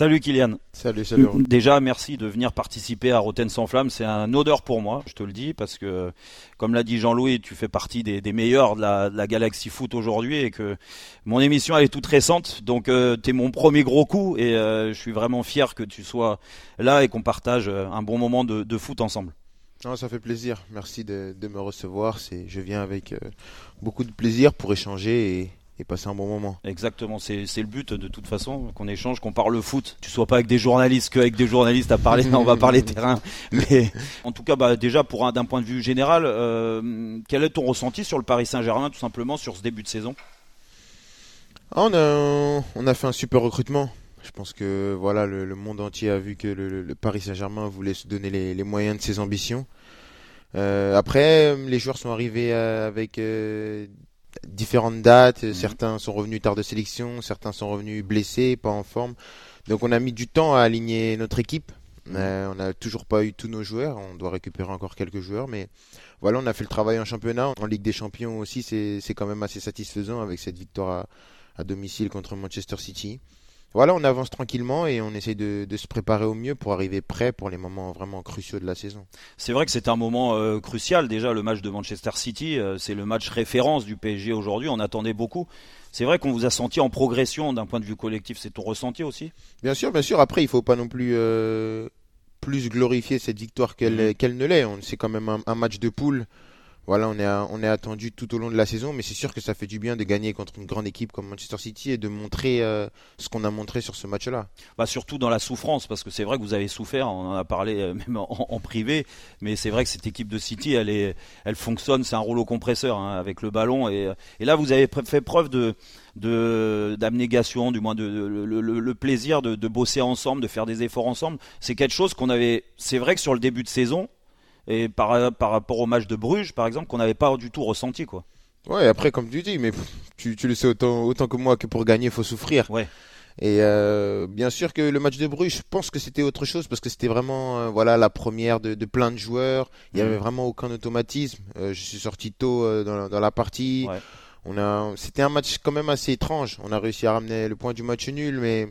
Salut Kylian. Salut, salut. Déjà, merci de venir participer à Rotten sans flamme. C'est un honneur pour moi, je te le dis, parce que, comme l'a dit Jean-Louis, tu fais partie des, meilleurs de la, de Galaxy Foot aujourd'hui et que mon émission elle est toute récente. Donc, euh, tu es mon premier gros coup et euh, je suis vraiment fier que tu sois là et qu'on partage euh, un bon moment de, foot ensemble. Non, ça fait plaisir. Merci de, de me recevoir. Je viens avec beaucoup de plaisir pour échanger et, et passer un bon moment. Exactement, c'est le but de toute façon, qu'on échange, qu'on parle foot. Tu sois pas avec des journalistes, qu'avec des journalistes à parler, on va parler terrain. Mais en tout cas, bah, déjà, pour d'un point de vue général, euh, quel est ton ressenti sur le Paris Saint-Germain, tout simplement, sur ce début de saison? Ah, on, a, on a fait un super recrutement. Je pense que voilà, le, monde entier a vu que le, Paris Saint-Germain voulait se donner les, moyens de ses ambitions. Euh, après, les joueurs sont arrivés euh, avec différentes dates. Mhm. Certains sont revenus tard de sélection, certains sont revenus blessés, pas en forme. Donc on a mis du temps à aligner notre équipe. Mhm. Euh, on n'a toujours pas eu tous nos joueurs. On doit récupérer encore quelques joueurs, mais voilà, on a fait le travail en championnat. En Ligue des Champions aussi, c'est quand même assez satisfaisant avec cette victoire à domicile contre Manchester City voilà, on avance tranquillement et on essaie de, se préparer au mieux pour arriver prêt pour les moments vraiment cruciaux de la saison. C'est vrai que c'est un moment euh, crucial. Déjà, le match de Manchester City, euh, c'est le match référence du PSG aujourd'hui. On attendait beaucoup. C'est vrai qu'on vous a senti en progression d'un point de vue collectif. C'est ton ressenti aussi? Bien sûr, bien sûr. Après, il faut pas non plus euh, plus glorifier cette victoire qu'elle mmh. ne l'est. C'est quand même un, un match de poule voilà, on est, attendu tout au long de la saison, mais c'est sûr que ça fait du bien de gagner contre une grande équipe comme Manchester City et de montrer euh, ce qu'on a montré sur ce match-là. Bah surtout dans la souffrance, parce que c'est vrai que vous avez souffert, on en a parlé euh, même en, privé, mais c'est vrai que cette équipe de City, elle, est, elle fonctionne, c'est un rouleau compresseur hein, avec le ballon, et, et, là vous avez fait preuve de d'abnégation, du moins de, le, plaisir de bosser ensemble, de faire des efforts ensemble. C'est quelque chose qu'on avait. C'est vrai que sur le début de saison, et par, par rapport au match de Bruges, par exemple, qu'on n'avait pas du tout ressenti. quoi. Ouais, après, comme tu dis, mais tu, tu le sais autant, autant que moi que pour gagner, il faut souffrir. Ouais. Et euh, bien sûr que le match de Bruges, je pense que c'était autre chose parce que c'était vraiment euh, voilà la première de, de, plein de joueurs. Il n'y avait mm. vraiment aucun automatisme. Euh, je suis sorti tôt dans, dans, la partie. Ouais. On a, c'était un match quand même assez étrange. On a réussi à ramener le point du match nul, mais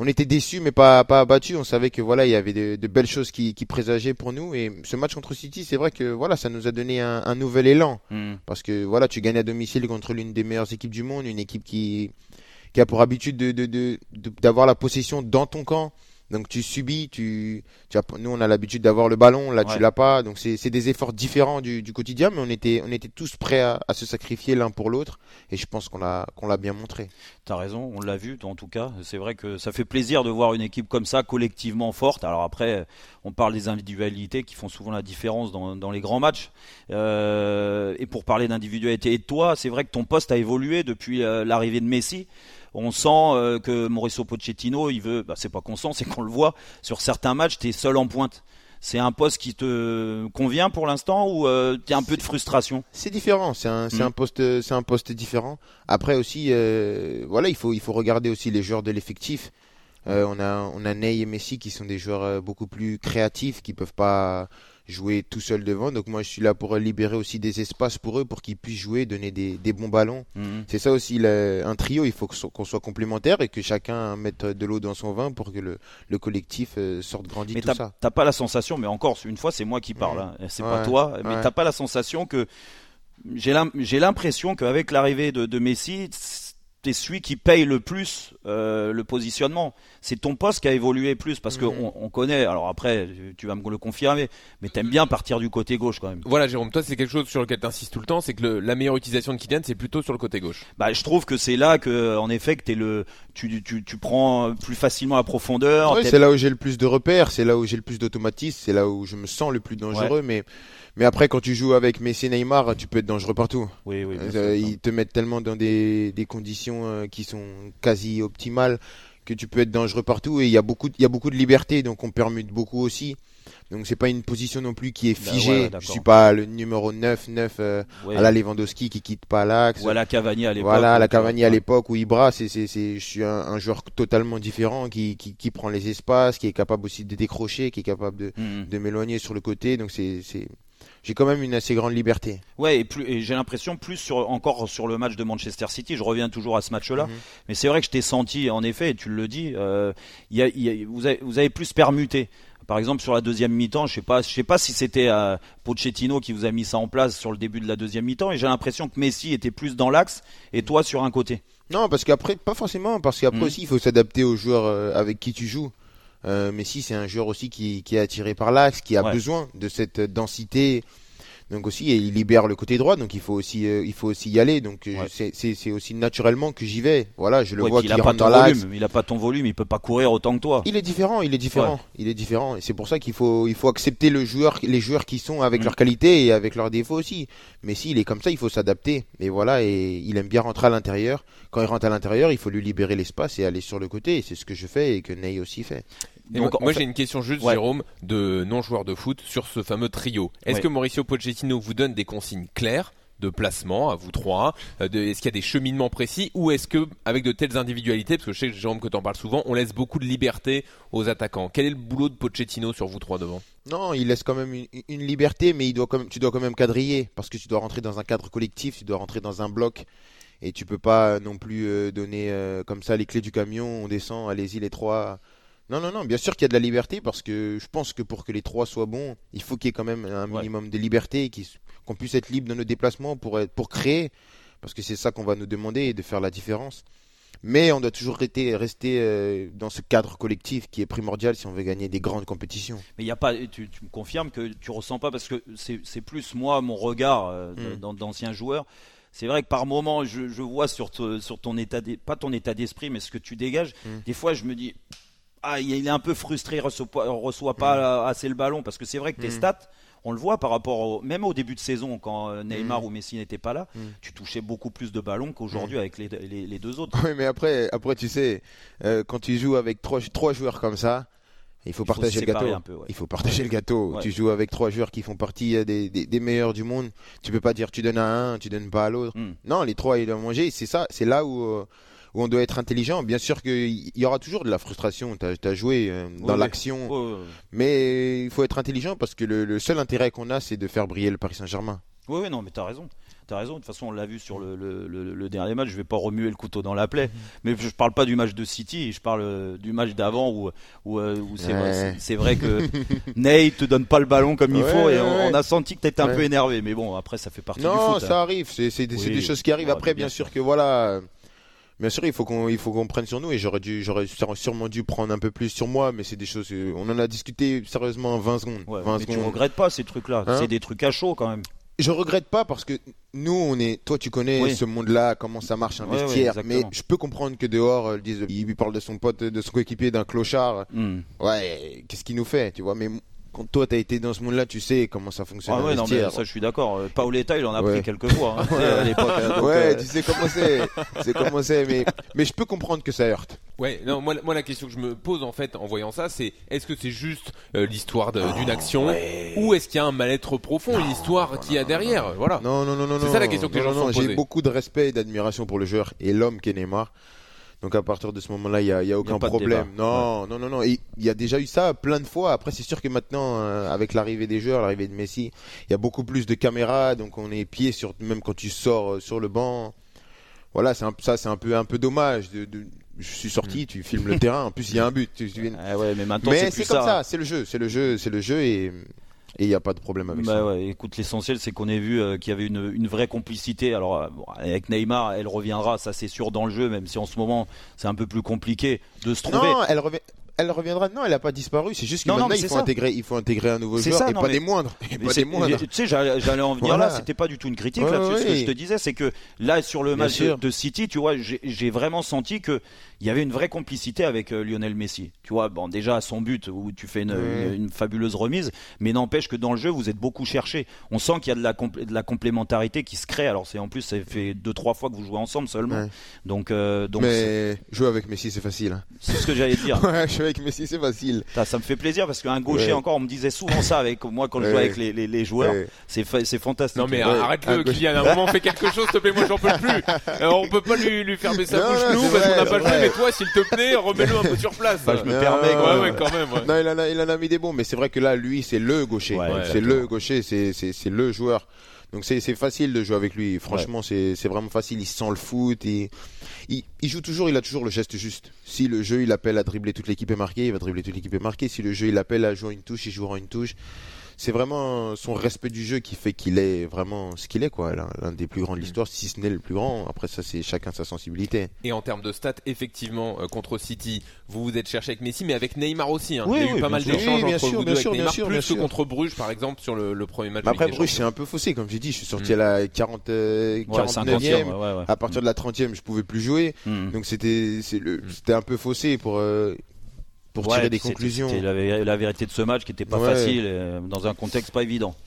on était déçus mais pas pas abattus. On savait que voilà il y avait de, belles choses qui, qui, présageaient pour nous et ce match contre City c'est vrai que voilà ça nous a donné un, nouvel élan hmm. parce que voilà tu gagnes à domicile contre l'une des meilleures équipes du monde, une équipe qui qui a pour habitude de d'avoir la possession dans ton camp donc tu subis, tu, tu as, nous on a l'habitude d'avoir le ballon, là tu l'as pas. Donc c'est des efforts différents du, du, quotidien, mais on était on était tous prêts à, à se sacrifier l'un pour l'autre, et je pense qu'on l'a qu'on l'a bien montré. T'as raison, on l'a vu en tout cas. C'est vrai que ça fait plaisir de voir une équipe comme ça collectivement forte. Alors après, on parle des individualités qui font souvent la différence dans, dans les grands matchs. Euh, et pour parler d'individualité et de toi, c'est vrai que ton poste a évolué depuis euh, l'arrivée de Messi on sent euh, que Mauricio Pochettino, il veut, bah, c'est pas qu'on sent, c'est qu'on le voit, sur certains matchs, tu es seul en pointe. C'est un poste qui te convient pour l'instant ou euh, tu as un peu de frustration? C'est différent, c'est un, mm. un, poste, c'est un poste différent. Après aussi, euh, voilà, il faut, il faut regarder aussi les joueurs de l'effectif. on a, on a Ney et Messi qui sont des joueurs beaucoup plus créatifs, qui peuvent pas jouer tout seul devant. Donc moi, je suis là pour libérer aussi des espaces pour eux, pour qu'ils puissent jouer, donner des, bons ballons. Mhm. C'est ça aussi, un trio, il faut qu'on soit complémentaire et que chacun mette de l'eau dans son vin pour que le, collectif euh, sorte grandi. Mais t'as pas la sensation, mais encore une fois, c'est moi qui parle, mhm. hein. c'est pas toi, mais t'as pas la sensation que j'ai l'impression qu'avec l'arrivée de, de Messi, t'es celui qui paye le plus euh, le positionnement. C'est ton poste qui a évolué plus parce qu'on mhm. on connaît. Alors après, tu vas me le confirmer, mais t'aimes bien partir du côté gauche quand même. Voilà, Jérôme, toi c'est quelque chose sur lequel t'insistes tout le temps, c'est que la meilleure utilisation de Kylian c'est plutôt sur le côté gauche. Bah, je trouve que c'est là que, en effet, que t'es le, tu, tu, tu prends plus facilement la profondeur. c'est là où j'ai le plus de repères, c'est là où j'ai le plus d'automatisme, c'est là où je me sens le plus dangereux, mais mais après, quand tu joues avec Messi et Neymar, tu peux être dangereux partout. Oui, oui. Euh, ils te mettent tellement dans des, des conditions euh, qui sont quasi optimales que tu peux être dangereux partout et il y a beaucoup, il y a beaucoup de liberté, donc on permute beaucoup aussi. Donc c'est pas une position non plus qui est bah figée. je suis pas le numéro 9 9 euh, à la Lewandowski qui quitte pas l'axe. Ou à la Cavani à l'époque. Voilà, la Cavani à l'époque ou Ibra, c'est c'est je suis un, un, joueur totalement différent qui, qui qui prend les espaces, qui est capable aussi de décrocher, qui est capable de mm. de m'éloigner sur le côté. Donc c'est c'est j'ai quand même une assez grande liberté. Ouais, et, plus, et j'ai l'impression plus sur, encore sur le match de Manchester City. Je reviens toujours à ce match-là, mhm. mais c'est vrai que je t'ai senti, en effet, et tu le dis, euh, y a, y a, vous, avez, vous, avez, plus permuté. Par exemple, sur la deuxième mi-temps, je sais pas, je sais pas si c'était euh, Pochettino qui vous a mis ça en place sur le début de la deuxième mi-temps, et j'ai l'impression que Messi était plus dans l'axe et toi sur un côté. Non, parce qu'après, pas forcément, parce qu'après mhm. aussi, il faut s'adapter aux joueurs euh, avec qui tu joues. Euh, Messi, c'est un joueur aussi qui, qui est attiré par l'axe, qui a besoin de cette densité, donc aussi, il libère le côté droit, donc il faut aussi, euh, il faut aussi y aller. Donc euh, c'est aussi naturellement que j'y vais. Voilà, je le vois qu'il rentre dans l'axe. Il a pas ton volume, il peut pas courir autant que toi. Il est différent, il est différent, il est différent. Et c'est pour ça qu'il faut, il faut accepter le joueur, les joueurs qui sont avec mm. leurs qualités et avec leurs défauts aussi. Mais s'il est comme ça, il faut s'adapter. Et voilà, et il aime bien rentrer à l'intérieur. Quand il rentre à l'intérieur, il faut lui libérer l'espace et aller sur le côté. C'est ce que je fais et que Ney aussi fait. Donc, moi, j'ai une question juste, Jérôme, de non-joueur de foot sur ce fameux trio. Est-ce que Mauricio Pochettino vous donne des consignes claires de placement à vous trois euh, Est-ce qu'il y a des cheminements précis ou est-ce que avec de telles individualités, parce que je sais que Jérôme que tu en parles souvent, on laisse beaucoup de liberté aux attaquants. Quel est le boulot de Pochettino sur vous trois devant? Non, il laisse quand même une, liberté, mais il doit quand tu dois quand même quadriller parce que tu dois rentrer dans un cadre collectif, tu dois rentrer dans un bloc et tu peux pas non plus euh, donner euh, comme ça les clés du camion, on descend, allez-y les trois non, non, non, bien sûr qu'il y a de la liberté parce que je pense que pour que les trois soient bons, il faut qu'il y ait quand même un minimum de liberté, qu'on puisse être libre dans nos déplacements pour, être, pour créer, parce que c'est ça qu'on va nous demander et de faire la différence. Mais on doit toujours rester, rester euh, dans ce cadre collectif qui est primordial si on veut gagner des grandes compétitions. Mais il y a pas, tu, me confirmes que tu ressens pas parce que c'est plus moi mon regard euh, hmm. d'ancien joueur. C'est vrai que par moment je, vois sur, sur ton état, pas ton état d'esprit, mais ce que tu dégages. Hmm. Des fois je me dis ah, il est un peu frustré, il reçoit, reçoit pas mm. assez le ballon parce que c'est vrai que tes mm. stats, on le voit par rapport même au début de saison quand euh, Neymar mm. ou Messi n'étaient pas là, tu touchais beaucoup plus de ballons qu'aujourd'hui avec les, les, deux autres. Oui, mais après, après tu sais, euh, quand tu joues avec trois, trois joueurs comme ça, il faut partager le gâteau. Il faut partager le gâteau. Tu joues avec trois joueurs qui font partie euh, des, des, meilleurs du monde. Tu peux pas dire tu donnes à un, tu donnes pas à l'autre. Non, les trois ils doivent manger. C'est ça, c'est là où où on doit être intelligent. Bien sûr qu'il y aura toujours de la frustration. Tu as, joué euh, dans l'action. mais il faut être intelligent parce que le, seul intérêt qu'on a, c'est de faire briller le Paris Saint-Germain. Oui, oui, non, mais tu as raison. As raison. De toute façon, on l'a vu sur le, dernier match. Je vais pas remuer le couteau dans la plaie, mhm. mais je parle pas du match de City. Je parle euh, du match d'avant où, où, euh, c'est vrai, que Ney te donne pas le ballon comme il faut et on, a senti que tu étais un peu énervé. Mais bon, après, ça fait partie du foot. Non, ça arrive. C'est des, choses qui arrivent. Après, bien sûr que voilà Bien sûr, il faut qu'on il faut qu'on prenne sur nous et j'aurais dû j'aurais sûrement dû prendre un peu plus sur moi, mais c'est des choses on en a discuté sérieusement 20 secondes. Ouais, 20 mais tu regrettes pas ces trucs-là, hein c'est des trucs à chaud quand même. Je regrette pas parce que nous on est toi tu connais ce monde-là comment ça marche un vestiaire mais je peux comprendre que dehors euh, il lui parle de son pote de son coéquipier d'un clochard. Hmm. Ouais, qu'est-ce qu'il nous fait, tu vois mais quand toi t'as été dans ce monde-là, tu sais comment ça fonctionne. Ah ouais, non, mais ça je suis d'accord. Euh, Paoletta, il en a pris quelques fois hein, à l'époque. Hein, ouais, euh, tu sais comment c'est. c'est comment c'est, mais mais je peux comprendre que ça heurte. Ouais, non, moi, moi la question que je me pose en fait en voyant ça, c'est est-ce que c'est juste euh, l'histoire d'une action ou est-ce qu'il y a un mal-être profond, une histoire qui a derrière, voilà. Non, non, non, non. C'est ça la question que les gens se J'ai beaucoup de respect et d'admiration pour le joueur et l'homme qu'est Neymar. Donc à partir de ce moment-là, il y a, y a, aucun problème. Non, non, non, non. Il y a déjà eu ça plein de fois. Après, c'est sûr que maintenant, euh, avec l'arrivée des joueurs, l'arrivée de Messi, il y a beaucoup plus de caméras, donc on est pieds sur même quand tu sors euh, sur le banc. Voilà, c'est ça, c'est un peu un peu dommage. De, de, je suis sorti, mm. tu filmes le terrain. En plus, il y a un but. Tu, ah ouais, mais maintenant, mais c'est comme ça. C'est le jeu, c'est le jeu, c'est le jeu et et il n'y a pas de problème avec bah ça. Ouais, écoute, l'essentiel, c'est qu'on ait vu euh, qu'il y avait une, une, vraie complicité. Alors, euh, avec Neymar, elle reviendra, ça c'est sûr dans le jeu, même si en ce moment, c'est un peu plus compliqué de se trouver. Non, elle revient elle reviendra. Non, elle n'a pas disparu. C'est juste que maintenant, il, faut intégrer, il faut intégrer un nouveau joueur et, pas des moindres, Tu sais, j'allais en venir là. C'était pas du tout une critique là Ce que je te disais, c'est que là, sur le match de, City, tu vois, j'ai vraiment senti que il y avait une vraie complicité avec euh, Lionel Messi. Tu vois, bon, déjà son but où tu fais une, fabuleuse remise, mais n'empêche que dans le jeu, vous êtes beaucoup cherché. On sent qu'il y a de la, de la complémentarité qui se crée. Alors, c'est en plus, ça fait deux trois fois que vous jouez ensemble seulement. Donc, euh, donc. Mais jouer avec Messi, c'est facile. Hein. C'est ce que j'allais dire. avec Messi, c'est facile. Ça, me fait plaisir parce qu'un gaucher encore, on me disait souvent ça avec moi quand je jouais avec les, les, joueurs. C'est c'est fantastique. Non mais arrête-le, Kylian. À un moment, fais quelque chose, s'il te plaît. Moi, j'en peux plus. Alors, on peut pas lui, lui fermer sa bouche nous parce qu'on n'a pas le joué. Mais toi, s'il te plaît, remets-le un peu sur place. Bah, je me permets. Ouais, ouais, quand même. Non, il en a, il en a mis des bons, mais c'est vrai que là, lui, c'est le gaucher. c'est le gaucher, c'est c'est le joueur. Donc c'est facile de jouer avec lui. Franchement, c'est vraiment facile. Il sent le foot. Et, il, il, joue toujours, il a toujours le geste juste. Si le jeu il appelle à dribbler toute l'équipe est marquée, il va dribbler toute l'équipe est marquée. Si le jeu il appelle à jouer une touche, il jouera une touche c'est vraiment son respect du jeu qui fait qu'il est vraiment ce qu'il est, quoi. L'un des plus grands de mm. l'histoire, si ce n'est le plus grand. Après, ça, c'est chacun sa sensibilité. Et en termes de stats, effectivement, euh, contre City, vous vous êtes cherché avec Messi, mais avec Neymar aussi. Hein. Il y a eu pas mal d'échanges entre vous deux avec Neymar, plus que contre Bruges, par exemple, sur le, premier match. après, Bruges, c'est un peu faussé, comme j'ai dit. Je suis sorti mm. à la 40, 49e. Euh, à partir de la 30e, je pouvais plus jouer. Mm. Donc c'était, c'était un peu faussé pour. Euh, pour tirer des conclusions. C'était la, vérité de ce match qui n'était pas facile, dans un contexte pas évident.